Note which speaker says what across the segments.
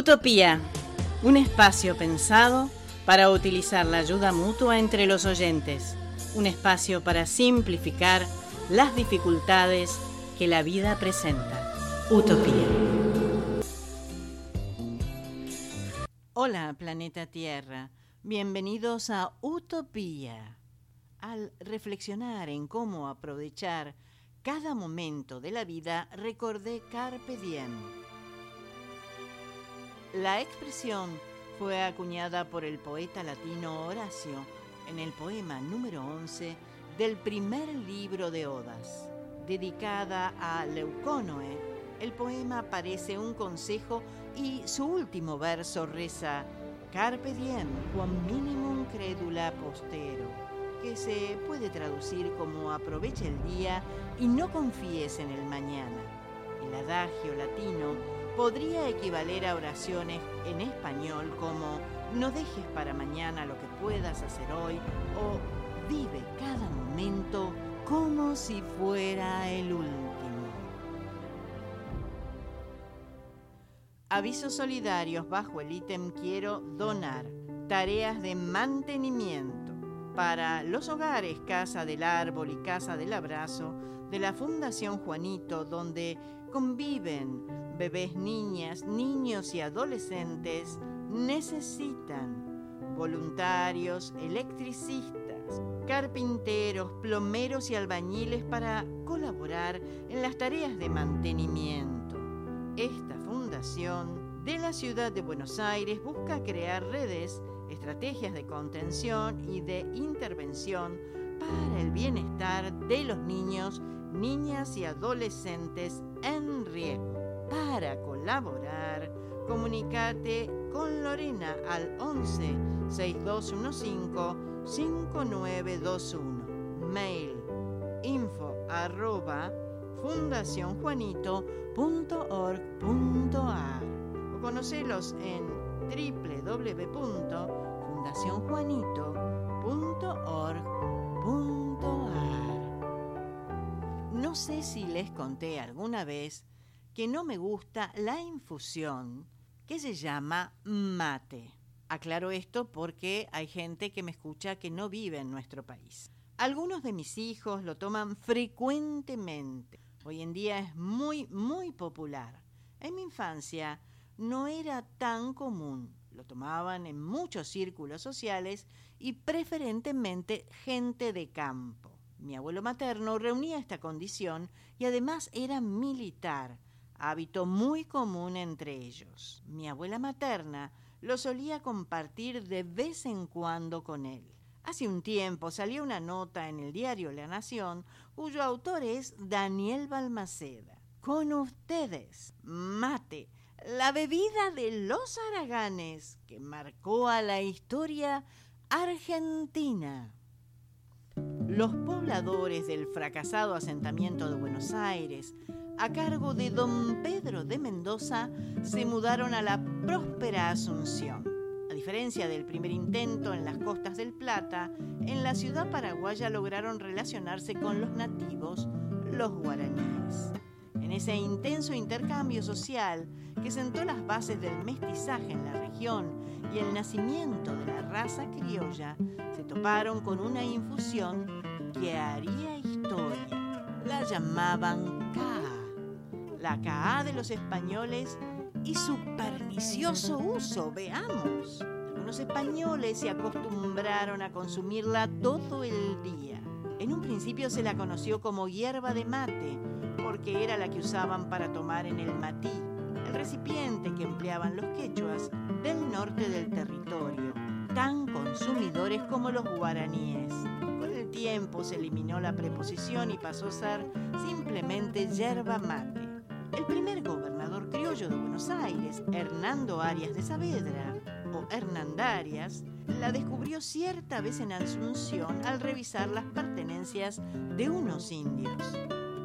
Speaker 1: Utopía, un espacio pensado para utilizar la ayuda mutua entre los oyentes, un espacio para simplificar las dificultades que la vida presenta. Utopía. Hola, planeta Tierra. Bienvenidos a Utopía. Al reflexionar en cómo aprovechar cada momento de la vida, recordé Carpe Diem. La expresión fue acuñada por el poeta latino Horacio en el poema número 11 del primer libro de Odas. Dedicada a Leucónoe, el poema parece un consejo y su último verso reza Carpe diem, quam minimum credula postero, que se puede traducir como aprovecha el día y no confíes en el mañana. El adagio latino podría equivaler a oraciones en español como no dejes para mañana lo que puedas hacer hoy o vive cada momento como si fuera el último. Avisos solidarios bajo el ítem quiero donar tareas de mantenimiento para los hogares Casa del Árbol y Casa del Abrazo de la Fundación Juanito, donde conviven bebés, niñas, niños y adolescentes, necesitan voluntarios, electricistas, carpinteros, plomeros y albañiles para colaborar en las tareas de mantenimiento. Esta fundación de la ciudad de Buenos Aires busca crear redes, estrategias de contención y de intervención para el bienestar de los niños, niñas y adolescentes en riesgo. Para colaborar, comunícate con Lorena al 11 6215 5921. Mail info arroba fundacionjuanito.org.ar o conocelos en www.fundacionjuanito.org.ar No sé si les conté alguna vez que no me gusta la infusión que se llama mate. Aclaro esto porque hay gente que me escucha que no vive en nuestro país. Algunos de mis hijos lo toman frecuentemente. Hoy en día es muy, muy popular. En mi infancia no era tan común. Lo tomaban en muchos círculos sociales y preferentemente gente de campo. Mi abuelo materno reunía esta condición y además era militar hábito muy común entre ellos. Mi abuela materna lo solía compartir de vez en cuando con él. Hace un tiempo salió una nota en el diario La Nación cuyo autor es Daniel Balmaceda. Con ustedes, mate, la bebida de los araganes que marcó a la historia argentina. Los pobladores del fracasado asentamiento de Buenos Aires a cargo de don Pedro de Mendoza, se mudaron a la próspera Asunción. A diferencia del primer intento en las costas del Plata, en la ciudad paraguaya lograron relacionarse con los nativos, los guaraníes. En ese intenso intercambio social que sentó las bases del mestizaje en la región y el nacimiento de la raza criolla, se toparon con una infusión que haría historia. La llamaban Ka la CAA de los españoles y su pernicioso uso. Veamos. Algunos españoles se acostumbraron a consumirla todo el día. En un principio se la conoció como hierba de mate, porque era la que usaban para tomar en el matí, el recipiente que empleaban los quechuas del norte del territorio, tan consumidores como los guaraníes. Con el tiempo se eliminó la preposición y pasó a ser simplemente hierba mate. El primer gobernador criollo de Buenos Aires, Hernando Arias de Saavedra, o Hernandarias, la descubrió cierta vez en Asunción al revisar las pertenencias de unos indios.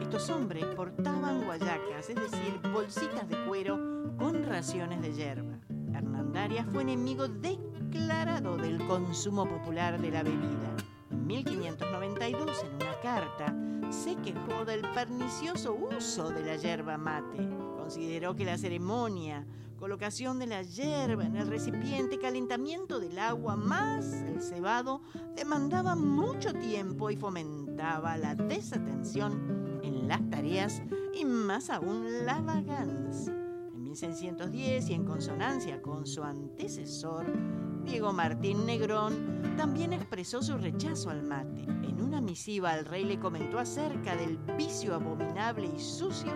Speaker 1: Estos hombres portaban guayacas, es decir, bolsitas de cuero con raciones de hierba. Hernandarias fue enemigo declarado del consumo popular de la bebida. En En 1592, en una carta, se quejó del pernicioso uso de la yerba mate. Consideró que la ceremonia, colocación de la yerba en el recipiente, calentamiento del agua más el cebado demandaba mucho tiempo y fomentaba la desatención en las tareas y más aún la vagancia. En 1610 y en consonancia con su antecesor, Diego Martín Negrón también expresó su rechazo al mate. En una misiva al rey le comentó acerca del vicio abominable y sucio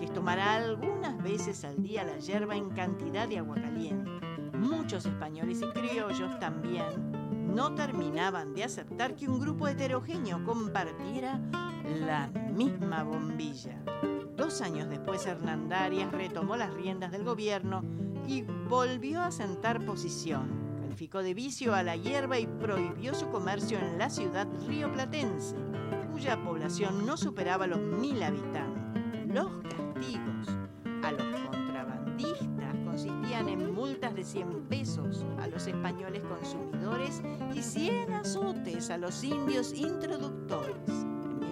Speaker 1: que es tomar algunas veces al día la hierba en cantidad de agua caliente. Muchos españoles y criollos también no terminaban de aceptar que un grupo heterogéneo compartiera la misma bombilla. Dos años después Hernandarias retomó las riendas del gobierno y volvió a sentar posición. Calificó de vicio a la hierba y prohibió su comercio en la ciudad rioplatense, cuya población no superaba los mil habitantes. Los castigos a los contrabandistas consistían en multas de 100 pesos a los españoles consumidores y 100 azotes a los indios introductores.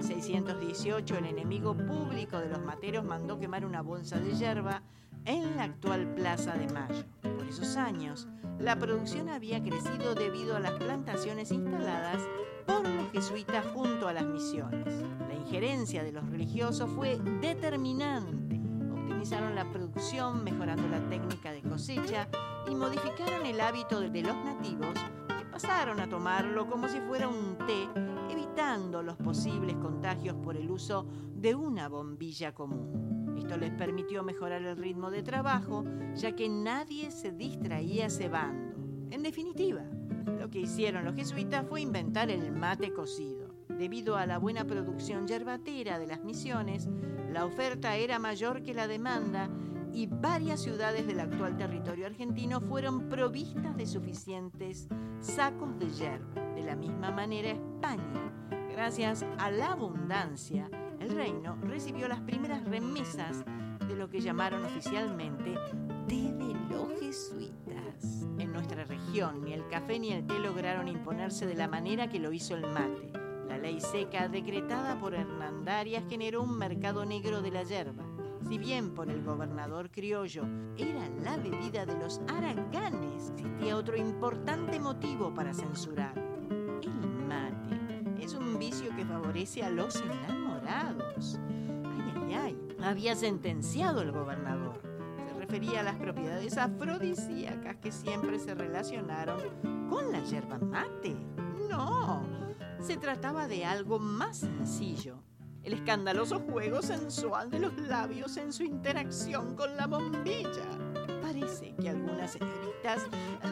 Speaker 1: En 1618 el enemigo público de los materos mandó quemar una bolsa de hierba en la actual Plaza de Mayo. Por esos años, la producción había crecido debido a las plantaciones instaladas por los jesuitas junto a las misiones. La injerencia de los religiosos fue determinante. Optimizaron la producción, mejorando la técnica de cosecha y modificaron el hábito de los nativos que pasaron a tomarlo como si fuera un té, evitando los posibles contagios por el uso de una bombilla común. Esto les permitió mejorar el ritmo de trabajo, ya que nadie se distraía cebando. En definitiva, lo que hicieron los jesuitas fue inventar el mate cocido. Debido a la buena producción yerbatera de las misiones, la oferta era mayor que la demanda y varias ciudades del actual territorio argentino fueron provistas de suficientes sacos de yerba. De la misma manera, España, gracias a la abundancia, el reino recibió las primeras remesas de lo que llamaron oficialmente té de los jesuitas. En nuestra región ni el café ni el té lograron imponerse de la manera que lo hizo el mate. La ley seca decretada por Hernandarias generó un mercado negro de la yerba. Si bien por el gobernador criollo era la bebida de los araganes, existía otro importante motivo para censurar. Favorece a los enamorados. Ay, ay, ay, había sentenciado el gobernador refería a las propiedades afrodisíacas que siempre se relacionaron con la yerba mate. No, se trataba de algo más sencillo. El escandaloso juego sensual de los labios en su interacción con la bombilla. Parece que algunas señoritas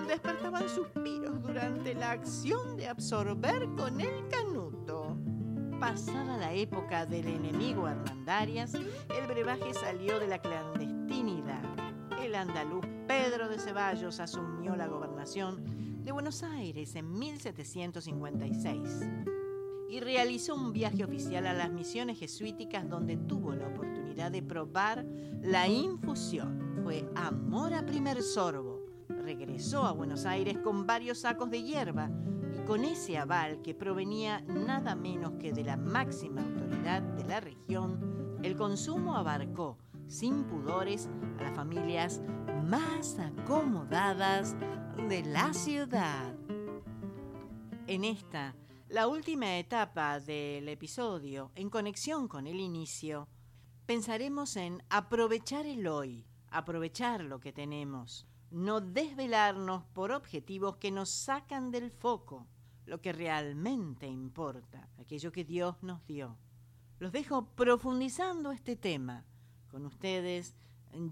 Speaker 1: despertaban suspiros durante la acción de absorber con el canuto. Pasada la época del enemigo Hernandarias, el brebaje salió de la clandestinidad el andaluz Pedro de Ceballos asumió la gobernación de Buenos Aires en 1756 y realizó un viaje oficial a las misiones jesuíticas donde tuvo la oportunidad de probar la infusión. Fue amor a primer sorbo. Regresó a Buenos Aires con varios sacos de hierba con ese aval que provenía nada menos que de la máxima autoridad de la región, el consumo abarcó sin pudores a las familias más acomodadas de la ciudad. En esta, la última etapa del episodio, en conexión con el inicio, pensaremos en aprovechar el hoy, aprovechar lo que tenemos, no desvelarnos por objetivos que nos sacan del foco, lo que realmente importa, aquello que Dios nos dio. Los dejo profundizando este tema con ustedes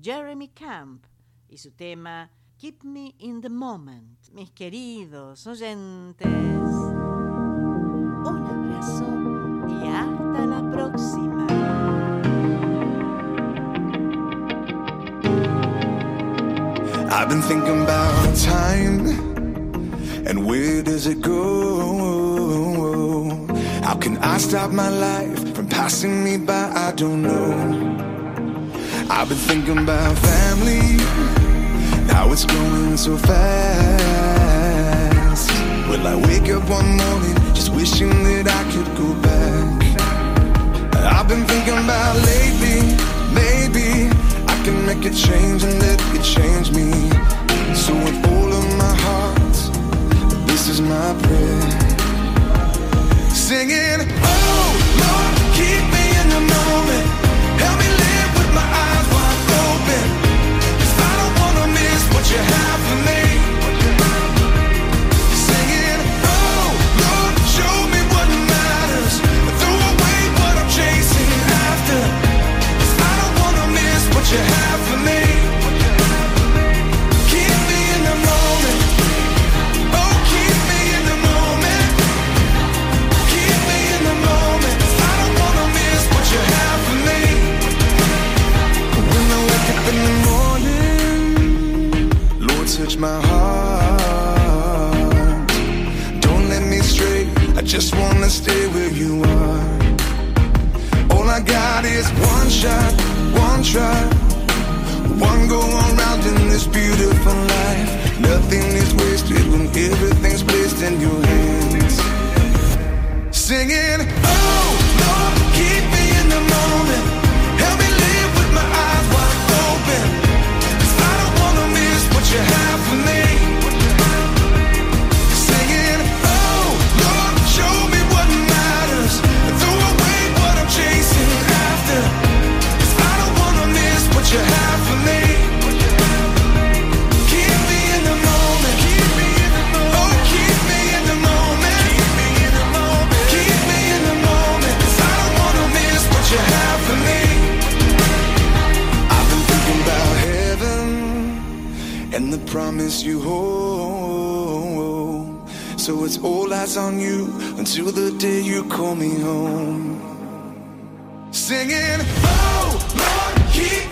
Speaker 1: Jeremy Camp y su tema Keep Me in the Moment. Mis queridos oyentes, un abrazo
Speaker 2: I've been thinking about time and where does it go? How can I stop my life from passing me by? I don't know. I've been thinking about family, now it's going so fast. Will I wake up one morning just wishing that I could go back? it change and let it change me. So with all of my heart, this is my prayer. Singing, oh Lord, keep me in the moment. Help me live with my eyes wide open. Cause I don't wanna miss what you have. contract. One go around in this beautiful life. Nothing is wasted when everything's placed in your hands. Singing, oh. you home. So it's all eyes on you until the day you call me home. Singing, oh Lord, keep